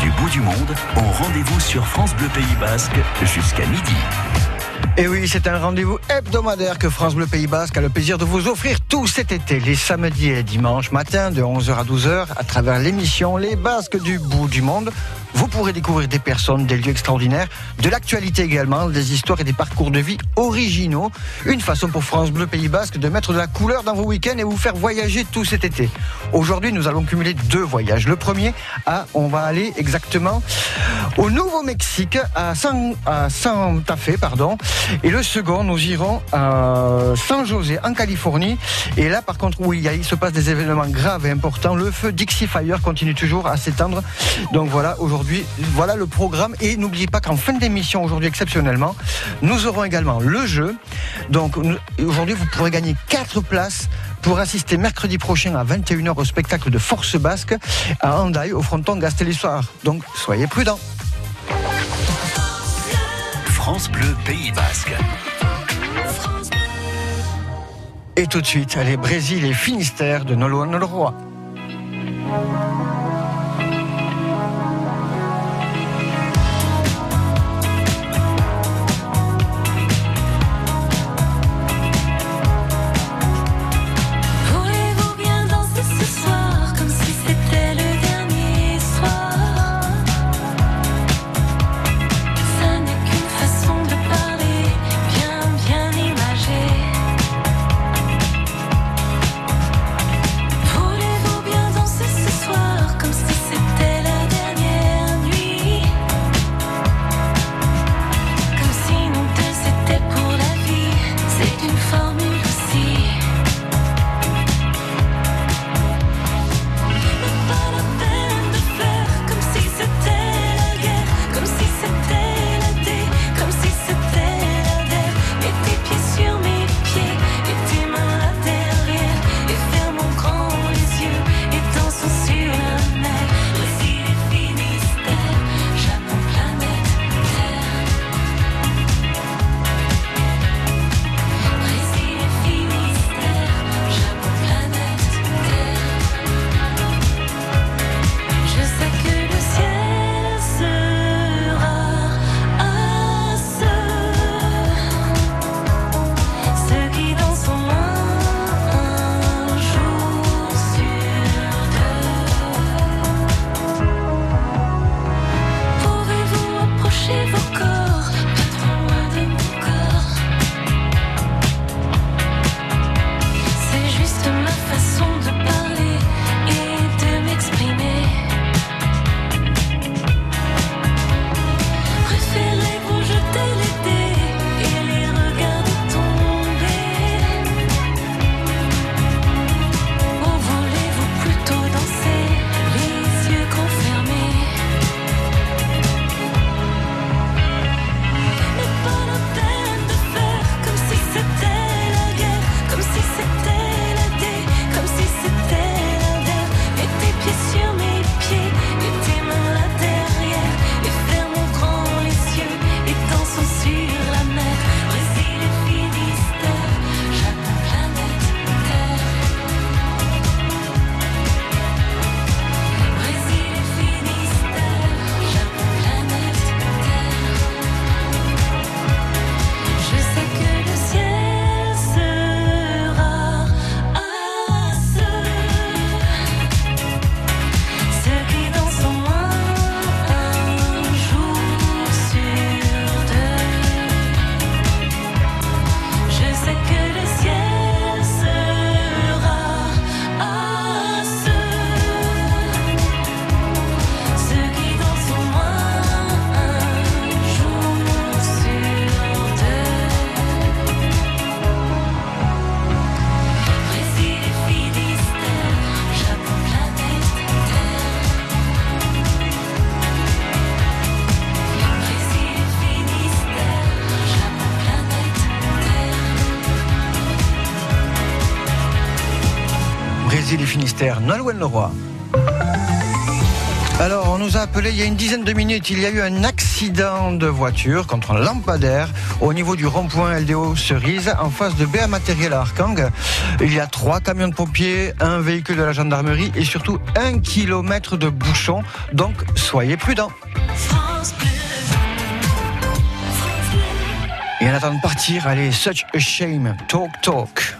Du bout du monde ont rendez-vous sur France Bleu Pays Basque jusqu'à midi. Et oui, c'est un rendez-vous hebdomadaire que France Bleu Pays Basque a le plaisir de vous offrir tout cet été, les samedis et dimanches matin de 11h à 12h, à travers l'émission Les Basques du bout du monde. Vous pourrez découvrir des personnes, des lieux extraordinaires, de l'actualité également, des histoires et des parcours de vie originaux. Une façon pour France Bleu Pays Basque de mettre de la couleur dans vos week-ends et vous faire voyager tout cet été. Aujourd'hui, nous allons cumuler deux voyages. Le premier, à, on va aller exactement au Nouveau-Mexique, à San, à Santa Fe, pardon. Et le second, nous irons à San José, en Californie. Et là, par contre, où il, se passe des événements graves et importants. Le feu Dixie Fire continue toujours à s'étendre. Donc voilà, aujourd'hui, voilà le programme. Et n'oubliez pas qu'en fin d'émission, aujourd'hui exceptionnellement, nous aurons également le jeu. Donc aujourd'hui, vous pourrez gagner quatre places pour assister mercredi prochain à 21h au spectacle de Force Basque à Handaï, au fronton Gastelissoir. Donc soyez prudents. Et tout de suite, allez, Brésil et Finistère de Nolo Roi. Nolwenn Leroy. Alors, on nous a appelé il y a une dizaine de minutes. Il y a eu un accident de voiture contre un lampadaire au niveau du rond-point LDO Cerise en face de BA Matériel à Arkang. Il y a trois camions de pompiers, un véhicule de la gendarmerie et surtout un kilomètre de bouchon. Donc, soyez prudents. Et en attendant de partir, allez, such a shame. Talk, talk.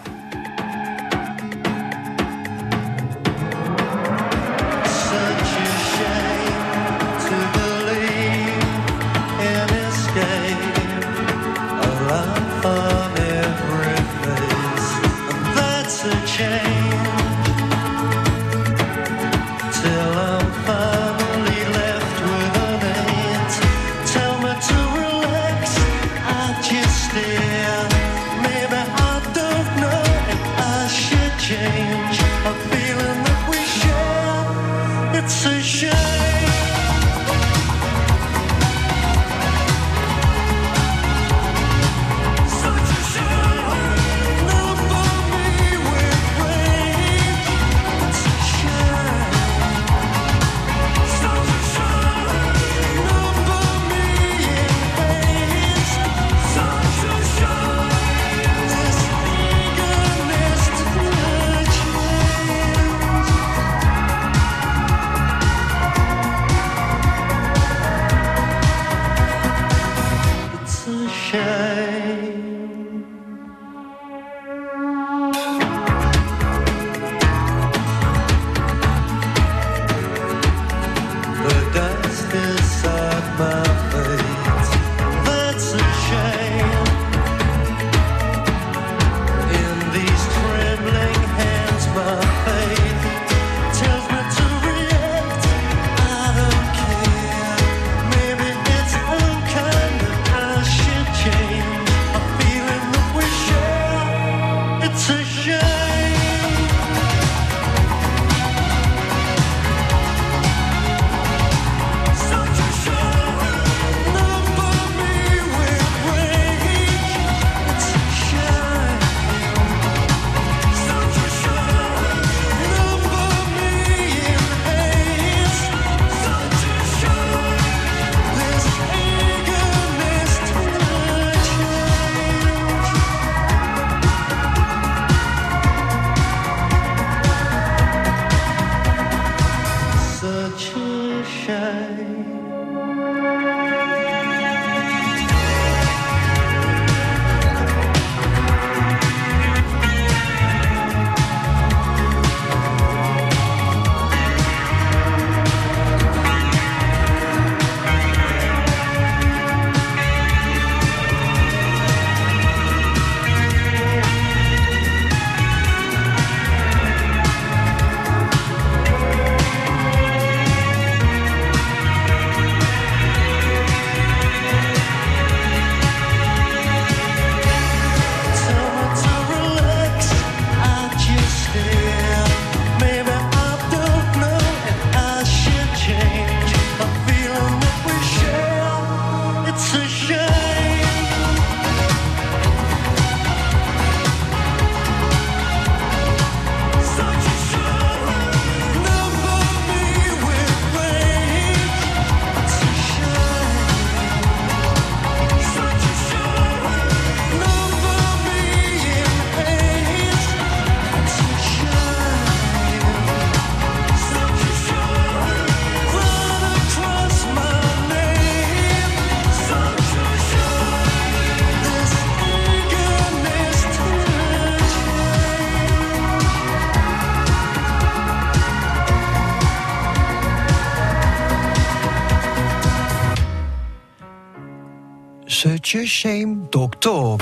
Shame. Talk, talk.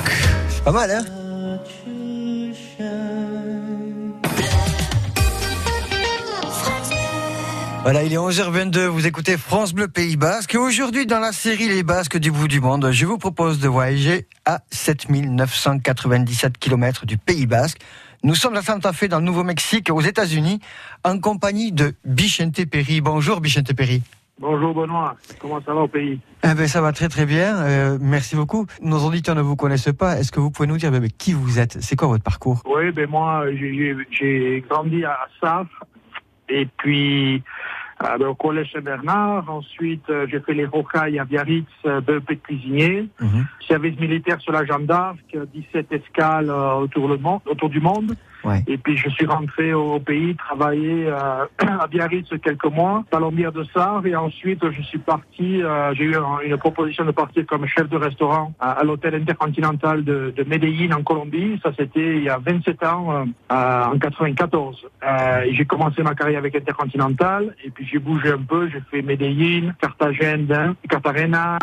Pas mal, hein? Voilà, il est 11h22, vous écoutez France Bleu Pays Basque. Aujourd'hui, dans la série Les Basques du bout du monde, je vous propose de voyager à 7997 km du Pays Basque. Nous sommes à Santa Fe, dans le Nouveau-Mexique, aux États-Unis, en compagnie de Bichente Perry. Bonjour, Bichente Perry. Bonjour Benoît, comment ça va au pays Eh ben, ça va très très bien, euh, merci beaucoup. Nos auditeurs ne vous connaissent pas, est-ce que vous pouvez nous dire ben, ben, qui vous êtes? C'est quoi votre parcours? Oui, ben moi j'ai- grandi à Saf et puis euh, ben, au collège Saint-Bernard. Ensuite, euh, j'ai fait les rocailles à Biarritz, euh, BEP de cuisinier. Mhm. Service militaire sur la Jeanne d'Arc, euh, 17 escales euh, autour, le monde, autour du monde. Et puis je suis rentré au, pays, travailler euh, à Biarritz quelques mois, Palombière de Sarre, et ensuite je suis parti, euh, j'ai eu un- une proposition de partir comme chef de restaurant à, l'hôtel intercontinental de, de Medellín en Colombie. Ça c'était il y a 27 ans, euh, euh, en 94. Euh, j'ai commencé ma carrière avec Intercontinental, et puis j'ai bougé un peu, j'ai fait Medellín, Cartagena, Cartagena,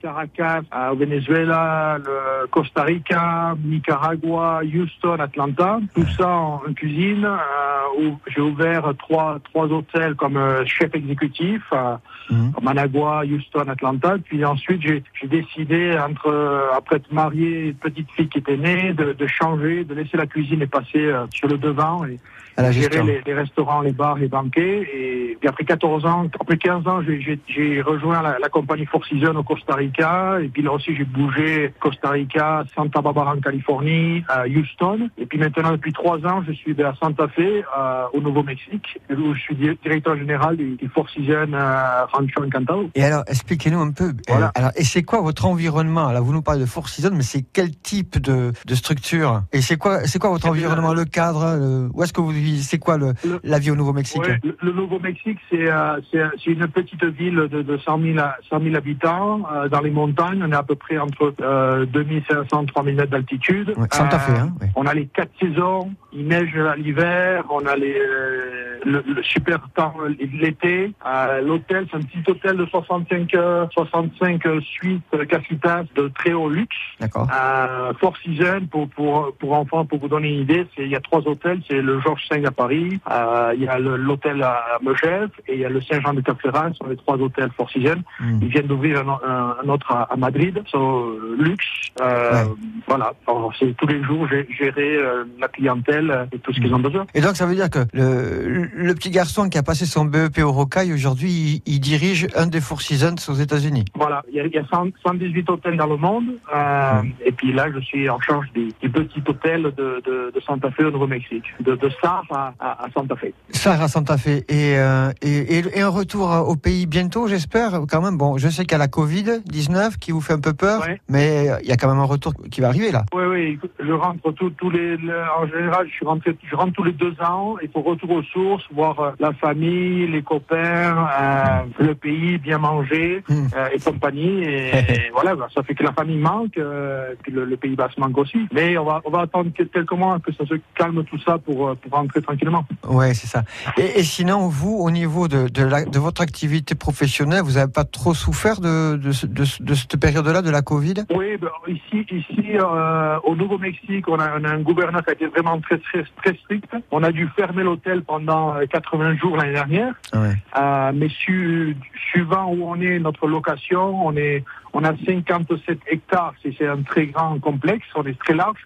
Caracas, euh, au Venezuela, le Costa Rica, Nicaragua, Houston, Atlanta. Tout ça en, cuisine, euh, où j'ai ouvert trois, trois hôtels comme euh, chef exécutif. euh, Mhm. Managua, Houston, Atlanta. Puis ensuite, j'ai j'ai décidé, entre euh, après être marié, une petite fille qui était née, de, de changer, de laisser la cuisine et passer euh, sur le devant et À la gérer gestion. les, les restaurants, les bars, les banquets. Et puis après 14 ans, après 15 ans, j'ai- rejoint la, la compagnie Four Seasons au Costa Rica. Et puis là aussi, j'ai bougé Costa Rica, Santa Barbara en Californie, à Houston. Et puis maintenant, depuis trois ans, je suis à Santa Fe, euh, au Nouveau-Mexique, où je suis di- directeur général du, du Four Seasons euh, Rancho Encantado. Et alors, expliquez-nous un peu. euh, Voilà. alors, et c'est quoi votre environnement? Là, vous nous parlez de Four Seasons, mais c'est quel type de, de structure? Et c'est quoi, quoi votre Eh environnement, le cadre le- Où est-ce que vous vivez C'est quoi le, Le- la vie au Nouveau-Mexique Ouais, le, le Nouveau-Mexique, c'est euh, c'est une petite ville de, de 100, 000, à- 100 000 habitants euh, dans les montagnes. On est à peu près entre euh, 2500 3000 mètres d'altitude. Ouais, Santa Fe, hein, ouais. On a les quatre saisons. Il neige l'hiver. On a les, euh, le, le super temps l'été. Euh, L'hôtel, c'est un petit hôtel de 65, euh, 65 euh, suites euh, casitas de très haut luxe. D'accord. Euh, Four Seasons, pour, pour, pour enfants, pour vous donner une idée, il y a trois hôtels. C'est le Georges À Paris, euh, il y a l'hôtel à Megève et il y a le Saint-Jean de Cap-Ferrat. Ce sont les trois hôtels Four Seasons. Hmm. Ils viennent d'ouvrir un, un- un autre à, à Madrid, so, luxe. Euh, Ouais. Voilà, c'est tous les jours gé- gérer euh, la clientèle et tout ce qu'ils ont besoin. Et donc, ça veut dire que le, le petit garçon qui a passé son BEP au Rocaille, aujourd'hui, il, il dirige un des Four Seasons aux États-Unis. Voilà, il y a, il y a 100 118 hôtels dans le monde. euh, Et puis là, je suis en charge des, des petits hôtels de, de, de Santa Fe au Nouveau-Mexique, de, de À, à, à Santa Fe. Sarah Santa Fe. Et, euh, et, et- et un retour au pays bientôt, j'espère, quand même. Bon, je sais qu'il y a la Covid-19 qui vous fait un peu peur, Ouais. mais il y a quand même un retour qui va arriver là. Oui, oui, je rentre tous les, le- en général, je rentré, je rentre tous les deux ans. Il faut retour aux sources, voir euh, la famille, les copains, euh, le pays, bien manger Hmm. euh, et compagnie. Et, et voilà, bah, ça fait que la famille manque, euh, puis le, le Pays Basque manque aussi. Mais on va, on va attendre que- quelques mois que ça se calme tout ça pour, euh, pour rentrer tranquillement. Ouais, c'est ça. Et, et sinon, vous, au niveau de, de, la- de votre activité professionnelle, vous n'avez pas trop souffert de, de, ce- de, ce- de cette période-là, de la Covid? Oui, ben, ici, ici euh, au Nouveau-Mexique, on a, on a un gouverneur qui a été vraiment très, très, très strict. On a dû fermer l'hôtel pendant euh, 80 jours l'année dernière. Ouais. Euh, mais su- suivant où on est, notre location, on est, on a 57 hectares. C'est un très grand complexe. On est très large,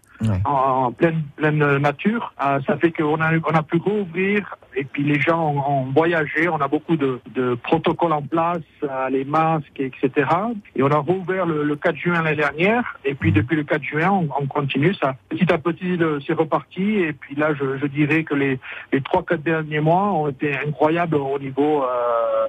En pleine, pleine nature. Euh, ça fait qu'on a, on a pu rouvrir. Et puis les gens ont, ont voyagé. On a beaucoup de, de protocoles en place, euh, les masques, etc. Et on a rouvert le, le 4 juin l'année dernière. Et puis depuis le 4 juin, on, on continue. Ça petit à petit, c'est reparti. Et puis là, je, je dirais que les, les trois quatre derniers mois ont été incroyables au niveau euh,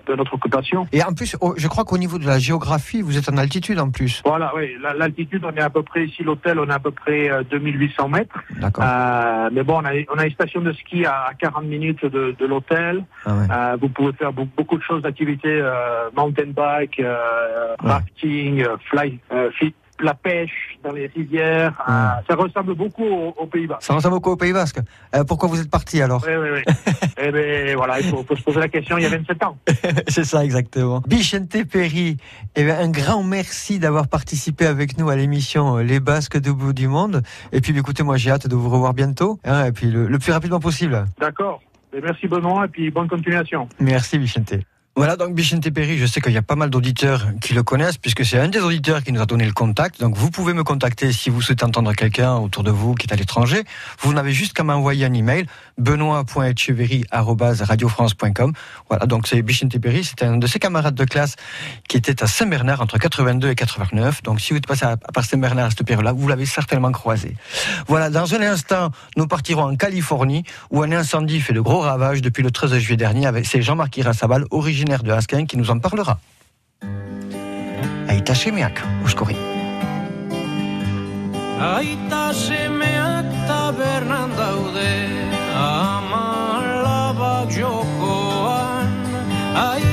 de notre occupation. Et en plus, je crois qu'au niveau de la géographie, vous êtes en altitude en plus. Voilà, oui, la- l'altitude, on est à peu près ici, l'hôtel, on est à peu près euh, 2800 mètres. D'accord. Euh, mais bon, on a, on a une station de ski à 40 minutes de, de l'hôtel. Ah ouais. Euh, vous pouvez faire beaucoup, de choses d'activités, euh, mountain bike, euh, Ouais. rafting, euh, fly, fit- la pêche dans les rivières. Ça ressemble beaucoup aux, aux Pays-Bas. Ça ressemble beaucoup au Pays Basque. Euh, pourquoi vous êtes parti alors? Oui, oui, oui. Eh bien, voilà, il faut, faut se poser la question il y a 27 ans. C'est ça exactement. Bichente Perry, eh bien, un grand merci d'avoir participé avec nous à l'émission Les Basques du bout du monde. Et puis écoutez, moi j'ai hâte de vous revoir bientôt. hein, et puis le, le plus rapidement possible. D'accord. Merci Benoît et puis bonne continuation. Merci Bichente. Voilà, donc Bichente Perry, je sais qu'il y a pas mal d'auditeurs qui le connaissent, puisque c'est un des auditeurs qui nous a donné le contact. Donc vous pouvez me contacter si vous souhaitez entendre quelqu'un autour de vous qui est à l'étranger. Vous n'avez juste qu'à m'envoyer un email, benoît.etcheverry.radiofrance.com. Voilà, donc c'est Bichente Perry, c'était un de ses camarades de classe qui était à Saint-Bernard entre 82 et 89. Donc si vous êtes passé par Saint-Bernard à cette période-là, vous l'avez certainement croisé. Voilà, dans un instant, nous partirons en Californie, où un incendie fait de gros ravages depuis le 13 juillet dernier. C'est Jean-Marc Irasabal, originaire de Asquin, qui nous en parlera. Aita Chemiak, Uskori. Aita semeak tabernan daude ama labak jokoan Aita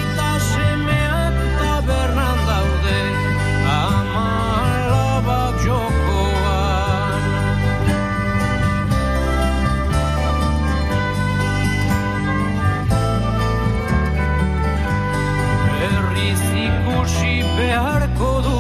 erosi beharko du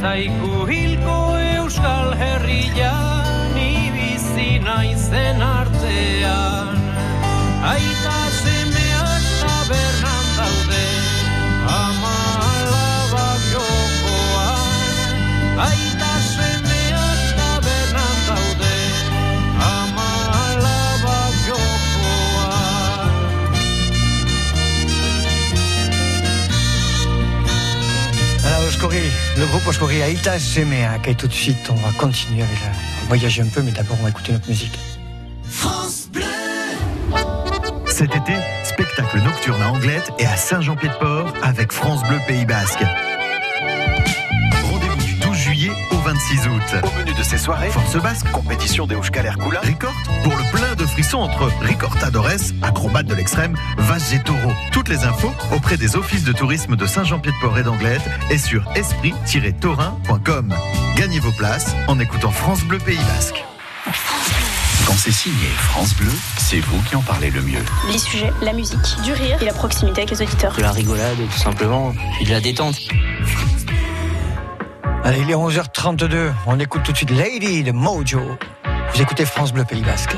zaiku hilko euskal herrian Ibizi naizen artean le groupe Uskori Aita Chemiak. Et tout de suite, on va continuer avec la... voyager un peu, mais d'abord, on va écouter notre musique. Cet été, spectacle nocturne à Anglette et à Saint-Jean-Pied-de-Port avec France Bleu Pays Basque. Rendez-vous du 12 juillet au 26 août. De ces soirées, Force Basque, compétition des Euskaler Kula, Ricord, pour le plein de frissons entre Ricortadores, acrobate de l'extrême, Vache et Taureau. Toutes les infos auprès des offices de tourisme de Saint-Jean-Pied-de-Port et d'Anglette et sur esprit-taurin.com. Gagnez vos places en écoutant France Bleu Pays Basque. Quand c'est signé France Bleu, c'est vous qui en parlez le mieux. Les sujets, la musique, du rire et la proximité avec les auditeurs. de la rigolade tout simplement, puis de la détente. Allez, il est 11h32. On écoute tout de suite Lady de Mojo. Vous écoutez France Bleu Pays Basque.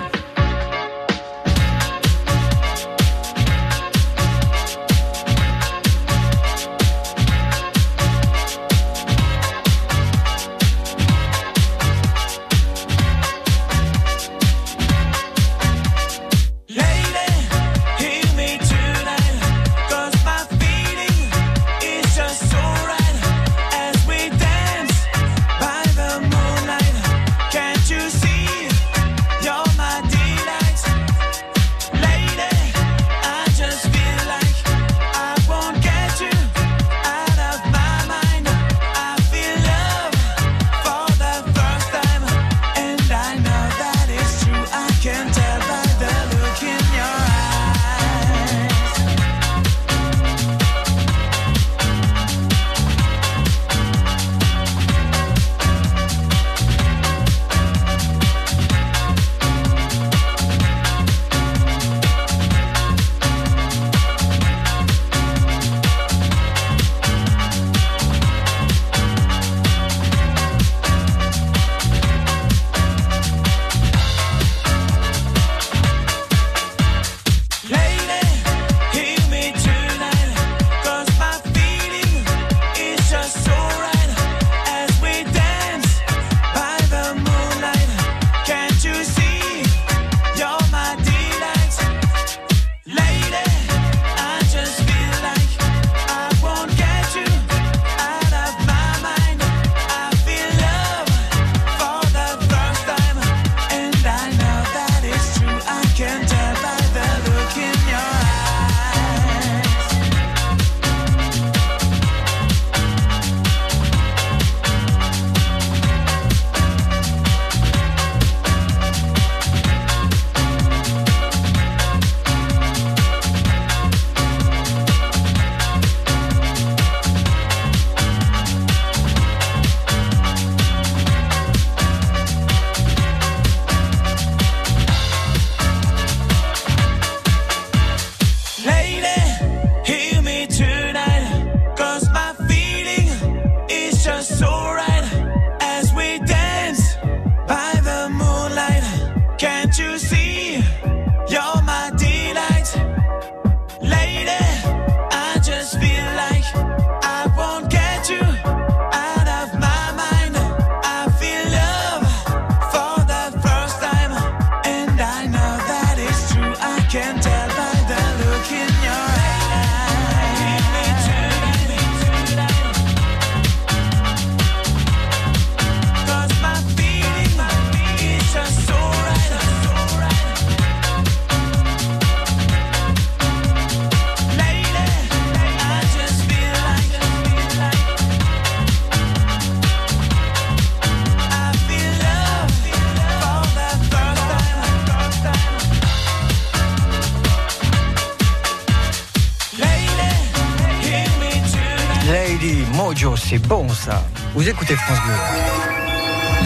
C'est bon ça. Vous écoutez France Bleu.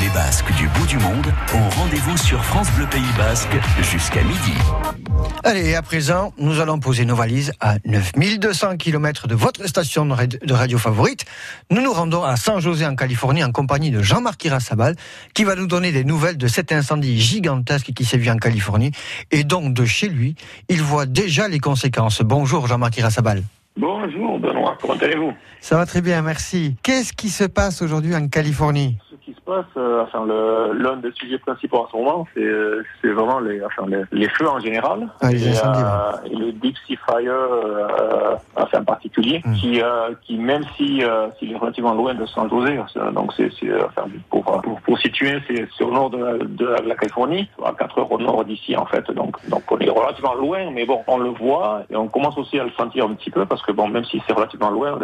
Les Basques du bout du monde ont rendez-vous sur France Bleu Pays Basque jusqu'à midi. Allez, à présent, nous allons poser nos valises à 9200 km de votre station de rad- de radio favorite. Nous nous rendons à San José en Californie en compagnie de Jean-Marc Irasabal qui va nous donner des nouvelles de cet incendie gigantesque qui sévit en Californie et donc de chez lui, il voit déjà les conséquences. Bonjour Jean-Marc Irasabal. Bonjour Benoît, comment allez-vous? Ça va très bien, merci. Qu'est-ce qui se passe aujourd'hui en Californie? Ce qui se passe, euh, enfin, l'un des sujets principaux en ce moment, c'est euh, vraiment les, enfin, les, les feux en général. Ah, les et, euh, et le deep sea fire, euh, enfin, en particulier, Mm. qui, euh, qui même si euh, s'il est relativement loin de San José, euh, donc c'est euh, enfin, pour, pour, pour situer, c'est au nord de, la- de la Californie, à 4 heures au nord d'ici en fait, donc donc on est relativement loin, mais bon, on le voit et on commence aussi à le sentir un petit peu parce que bon, même si c'est relativement loin,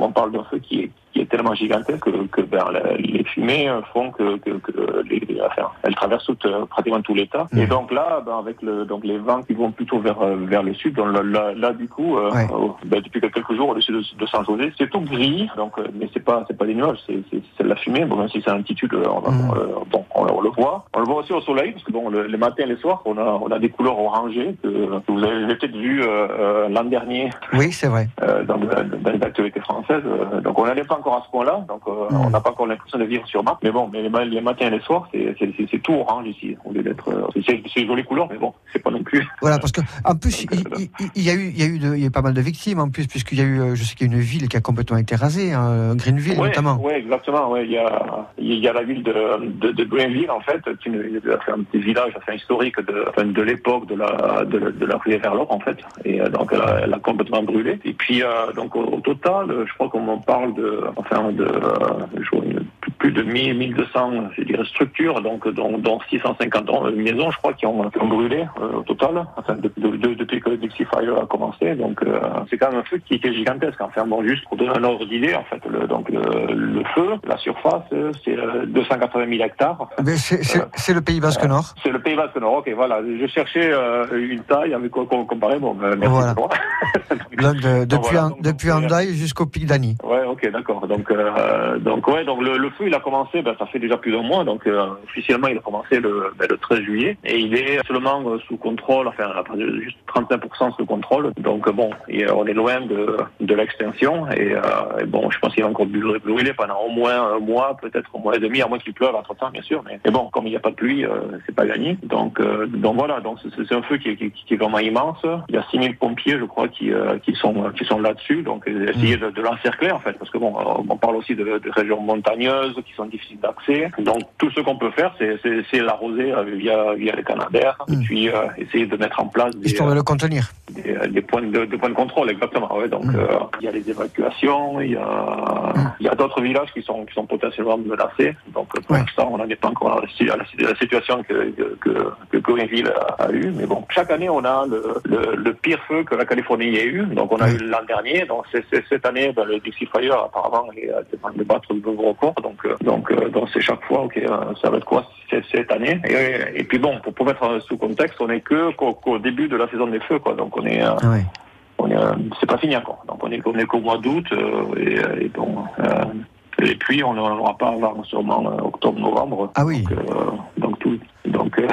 on, parle d'un feu qui est, qui est tellement gigantesque que, que ben, les fumées font que, que, que les, enfin, elles traversent pratiquement tout l'État. Et donc là, ben, avec le, donc les vents qui vont plutôt vers, vers le sud, donc là, là, là, du coup, Ouais. euh, ben, depuis quelques jours au-dessus de, de San José, c'est tout gris, donc, euh, mais c'est pas, c'est pas des nuages, c'est, de la fumée. Bon, même si c'est à altitude, euh, on, va- Mhm. euh, bon, on, on le voit. On le voit aussi au soleil, parce que bon, le, les matins et les soirs, on a, on a des couleurs orangées que, que vous avez peut-être vu euh, l'an dernier Oui, c'est vrai. euh, dans, dans les actualités françaises. donc on n'allait pas encore à ce point-là, donc Mm. on n'a pas encore l'impression de vivre sur Mars. Mais bon, mais les, ma- les matins et les soirs, c'est, tout orange ici. Au lieu d'être, c'est, c'est une jolie couleur, mais bon, c'est pas non plus. Voilà, parce que en plus, Donc, il, il- il y a eu, il y a eu, de- il y a eu pas mal de victimes en plus, puisqu'il y a eu, euh, je sais qu'il y a une ville qui a complètement été rasée, hein, Greenville Ouais, notamment. ouais, exactement. Ouais, il y a, il y a la ville de, de, de Greenville en fait, qui est un petit village enfin, historique de, enfin, de l'époque de la, de, de la rue vers l'or en fait. Et euh, donc elle a, elle a complètement brûlé. Et puis euh, donc au, au total, je crois qu'on en parle de, enfin de, je plus de 1000, 1200, je dirais structures, donc dont, dont 650 maisons, je crois, qui ont, qui ont brûlé euh, au total, enfin de- de- de- depuis que le Dixie Fire a commencé. Donc euh, c'est quand même un feu qui était gigantesque. Enfin bon, juste pour donner un ordre d'idée, en fait, le, donc le, le feu, la surface, euh, c'est euh, 280 000 hectares. Mais c'est- le Pays Basque Nord. C'est le Pays Basque Nord. Ok, voilà. Je cherchais euh, une taille avec quoi comparer. Bon, ben, merci. Voilà. Benoît. Donc, de- depuis voilà, donc, depuis jusqu'au Pic d'Annie. Ouais, ok, d'accord. Donc, euh, donc ouais, donc le, le feu, il a commencé, ben, ça fait déjà plus d'un mois. Donc, euh, officiellement, il a commencé le, ben, le 13 juillet et il est seulement euh, sous contrôle, enfin, juste 35% sous contrôle. Donc, bon, et, on est loin de, de l'extinction et, euh, bon, je pense qu'il va encore brûler pendant au moins un mois, peut-être un mois et demi, à moins qu'il pleuve entre temps, bien sûr. Mais, bon, comme il n'y a pas de pluie, euh, c'est pas gagné. Donc, donc voilà. Donc, c'est un feu qui, qui, qui est vraiment immense. Il y a 6000 pompiers, je crois, qui, qui sont qui sont là-dessus. Donc, essayer de, de l'encercler en fait, parce que bon, on parle aussi de, de régions montagneuses qui sont difficiles d'accès. Donc, tout ce qu'on peut faire, c'est l'arroser euh, via via les canadaires, et puis euh, essayer de mettre en place des, Histoire de le contenir. des, euh, des points de, points de contrôle, exactement. Ouais, donc, Mm. euh, il y a les évacuations, il y a, y a d'autres villages qui sont, qui sont potentiellement menacés. Donc, pour Ouais. l'instant, on n'en est pas encore à la, à situation que, que, que, Greenville a, a eu. Mais bon, chaque année, on a le, le, le pire feu que la Californie ait eu. Donc, on a eu l'an dernier. Donc, cette année, ben, le Dixie Fire, apparemment, est est en train de battre de nouveaux records. Donc, euh, donc, euh, donc c'est chaque fois, OK, euh, ça va être quoi cette année et, et puis bon, pour, pour mettre sous contexte, on n'est que qu'au, début de la saison des feux, quoi. Donc, on est... euh, est, c'est pas fini encore. Donc on est, on est qu'au mois d'août euh, et, et bon. euh, et puis on n'aura pas avant sûrement octobre-novembre. Ah oui. Donc, euh, donc tout. Donc euh,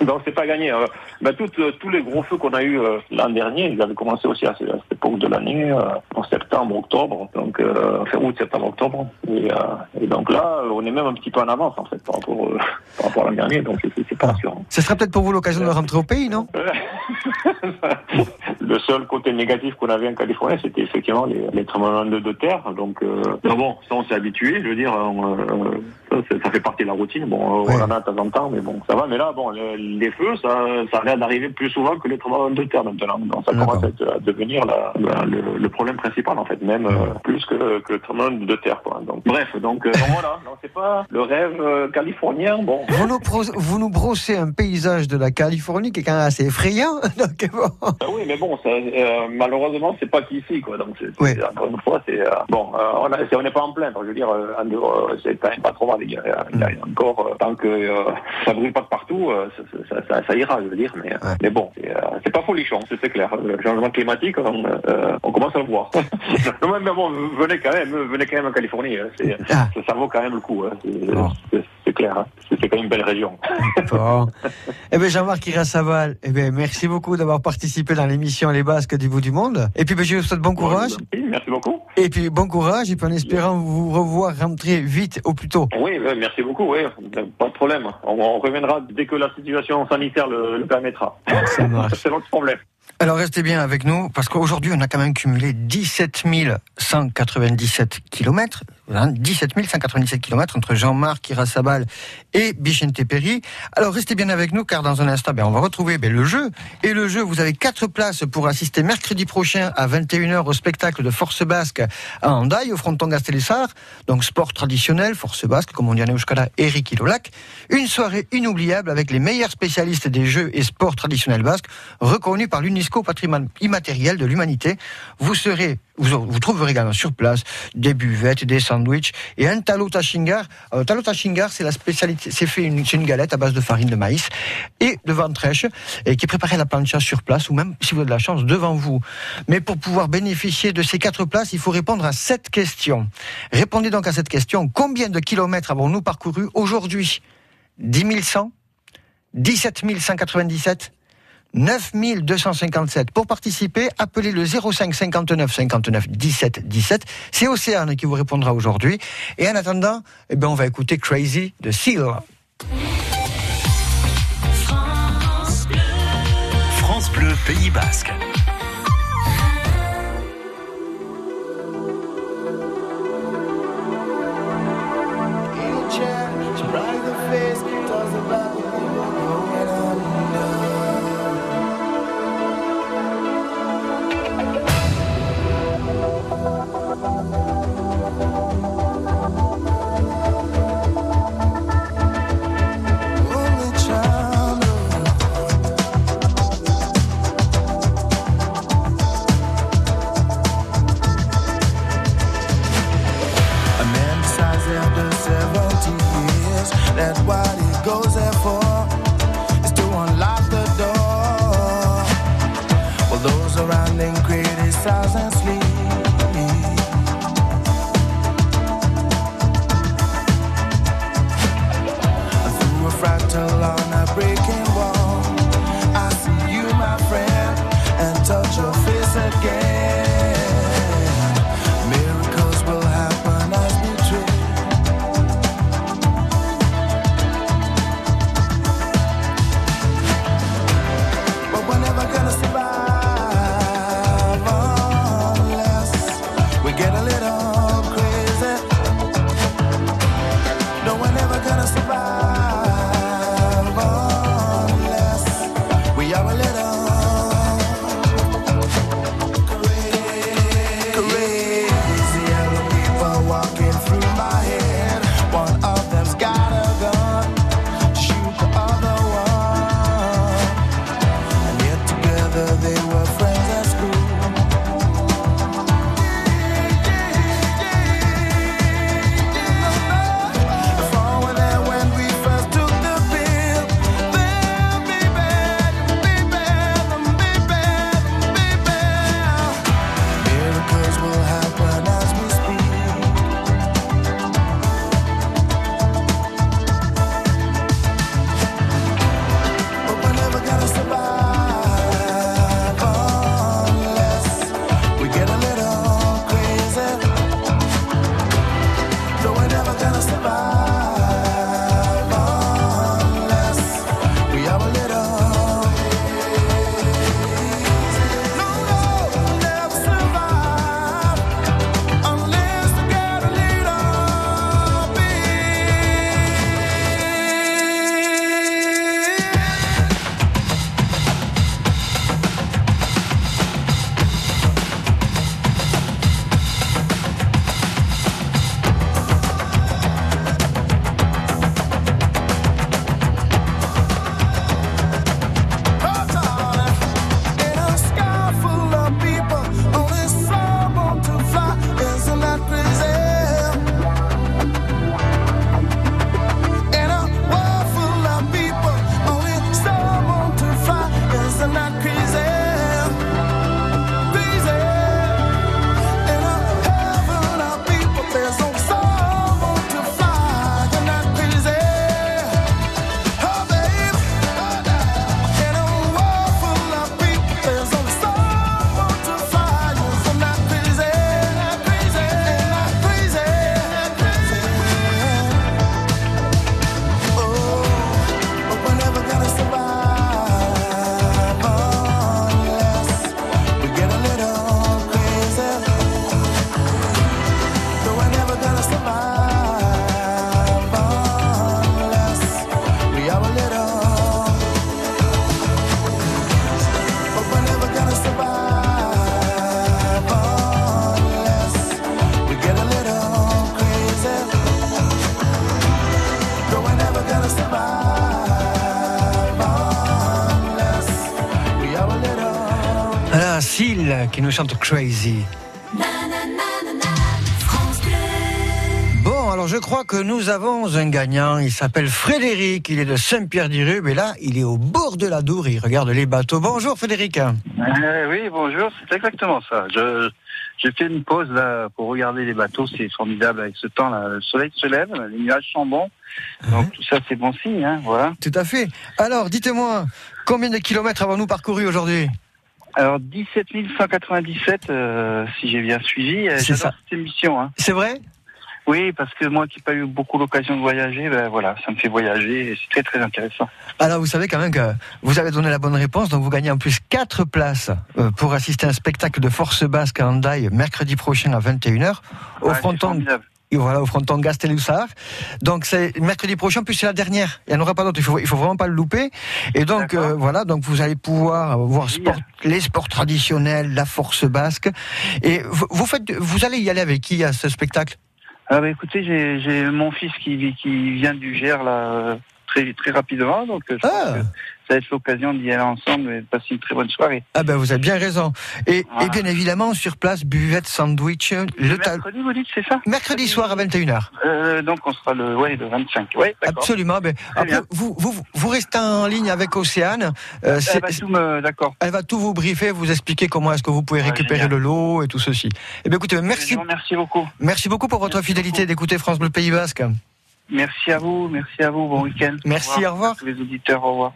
donc c'est pas gagné. Euh, ben, toutes, euh, tous les gros feux qu'on a eu euh, l'an dernier, ils avaient commencé aussi à, ce- à cette époque de l'année, euh, en septembre, octobre, donc euh, enfin août, septembre, octobre. Et, euh, et donc là, euh, on est même un petit peu en avance en fait par rapport, euh, par rapport à l'an dernier. Donc c'est- c'est te rassure. Ce sera peut-être pour vous l'occasion de rentrer au pays, non? Le seul côté négatif qu'on avait en Californie, c'était effectivement les, les tremblements de, de terre. Donc, euh, mais bon, ça on s'est habitué. Je veux dire, on, euh, ça, fait partie de la routine. Bon, euh, on en a de temps en temps, mais bon, ça va. Mais là, bon, le- les feux, ça, ça a l'air d'arriver plus souvent que les tremblements de terre maintenant. Donc, ça commence à, devenir la- la- le, le problème principal en fait, même euh, plus que, que le tremblement de terre. Quoi. Donc, bref, donc, euh, donc voilà. C'est pas le rêve californien. Bon, vous nous, vous nous brossez un paysage de la Californie qui est quand même assez effrayant. Donc, bon. Ah oui, mais bon, ça, malheureusement, c'est pas qu'ici, quoi. Donc, c'est, encore une fois, c'est bon. on n'est pas en plein. Je veux dire, c'est quand même pas trop mal. Il y a, il y a encore euh, tant que euh, ça brûle pas de partout, euh, ça, ça, ça- ça ira, je veux dire. Mais, euh, mais bon, c'est, euh, pas folichon, c'est, clair. Le changement climatique, on, on commence à le voir. mais bon, venez quand même, venez quand même en Californie. hein. Ça, ça vaut quand même le coup. hein. C'est, clair. hein. C'est, quand même une belle région. Bon. Eh bien, Jean-Marc Irasaval, eh bien, merci beaucoup d'avoir participé dans l'émission Les Basques du bout du monde. Et puis, ben, je vous souhaite bon courage. Oui, merci beaucoup. Et puis, bon courage. Et puis, en espérant vous revoir rentrer vite au plus tôt. Oui, merci beaucoup, oui, pas de problème. On, on reviendra dès que la situation sanitaire le, le permettra. C'est notre problème. Alors, restez bien avec nous, parce qu'aujourd'hui, on a quand même cumulé 17 197 kilomètres. Hein, 17 197 kilomètres entre Jean-Marc Irasabal et Bichente Perry. Alors, restez bien avec nous, car dans un instant, ben, on va retrouver ben, le jeu. Et le jeu, vous avez quatre places pour assister mercredi prochain à 21h au spectacle de Force Basque à Andaille, au fronton Gastélessar. Donc, sport traditionnel, Force Basque, comme on dit en Euskara, Eric Ilolac. Une soirée inoubliable avec les meilleurs spécialistes des jeux et sports traditionnels basques, reconnus par l'UNESCO patrimoine immatériel de l'humanité. Vous serez, vous, vous trouverez également sur place des buvettes, des sandwichs et un talo tashingar. Euh, talo tashingar, c'est la spécialité, c'est fait une, c'est une galette à base de farine de maïs et de ventrèche et qui est préparée à la plancha sur place ou même, si vous avez de la chance, devant vous. Mais pour pouvoir bénéficier de ces quatre places, il faut répondre à sept questions. Répondez donc à cette question. Combien de kilomètres avons-nous parcouru aujourd'hui? 10 100 17 197 9257. Pour participer, appelez le 05 59 59 17 17. C'est Océane qui vous répondra aujourd'hui. Et en attendant, eh ben, on va écouter Crazy de Seal. France Bleu Pays Basque. Qui nous chante Crazy. Bon, alors je crois que nous avons un gagnant. Il s'appelle Frédéric. Il est de Saint-Pierre-d'Irube. Et là, il est au bord de la Dour. Il regarde les bateaux. Bonjour Frédéric. Euh, oui, bonjour, c'est exactement ça. Je, j'ai fait une pause là pour regarder les bateaux, c'est formidable avec ce temps là. Le soleil se lève, les nuages sont bons, donc tout ça c'est bon signe, hein, voilà. Tout à fait. Alors, dites-moi, combien de kilomètres avons-nous parcouru aujourd'hui? Alors 17 197, euh, si j'ai bien suivi, euh, C'est ça. cette émission. Hein. C'est vrai? Oui, parce que moi qui n'ai pas eu beaucoup l'occasion de voyager, ben voilà, ça me fait voyager et c'est très très intéressant. Alors, vous savez quand même que vous avez donné la bonne réponse, donc vous gagnez en plus 4 places euh, pour assister à un spectacle de Force Basque à Hendaye mercredi prochain à 21h au Ouais, fronton. Et voilà, au fronton Gastelussard. Donc c'est mercredi prochain, puis c'est la dernière. Il n'y en aura pas d'autre. Il faut, il faut vraiment pas le louper. Et donc euh, voilà, donc vous allez pouvoir voir sport- les sports traditionnels, la force basque. Et vous, vous faites, vous allez y aller avec qui à ce spectacle? Ah bah écoutez, j'ai, mon fils qui, qui vient du Gers là euh, très très rapidement, donc pense Ah. que ça va être l'occasion d'y aller ensemble et de passer une très bonne soirée. Ah ben vous avez bien raison. Et, Voilà. et bien évidemment sur place buvette sandwich le ta- Mercredi, vous dites, c'est ça mercredi soir à 21h. Euh, donc on sera le, ouais, le 25. Ouais. Absolument. Ben, après, vous, vous, vous restez en ligne avec Océane. Euh, Elle va tout me, d'accord. elle va tout vous briefer, vous expliquer comment est-ce que vous pouvez récupérer le lot et tout ceci. Eh bien, écoutez, merci, remercie beaucoup. merci beaucoup pour votre Merci fidélité d'écouter France Bleu Pays Basque. Merci à vous, merci à vous, bon week-end. Merci, au revoir. À tous les auditeurs, au revoir.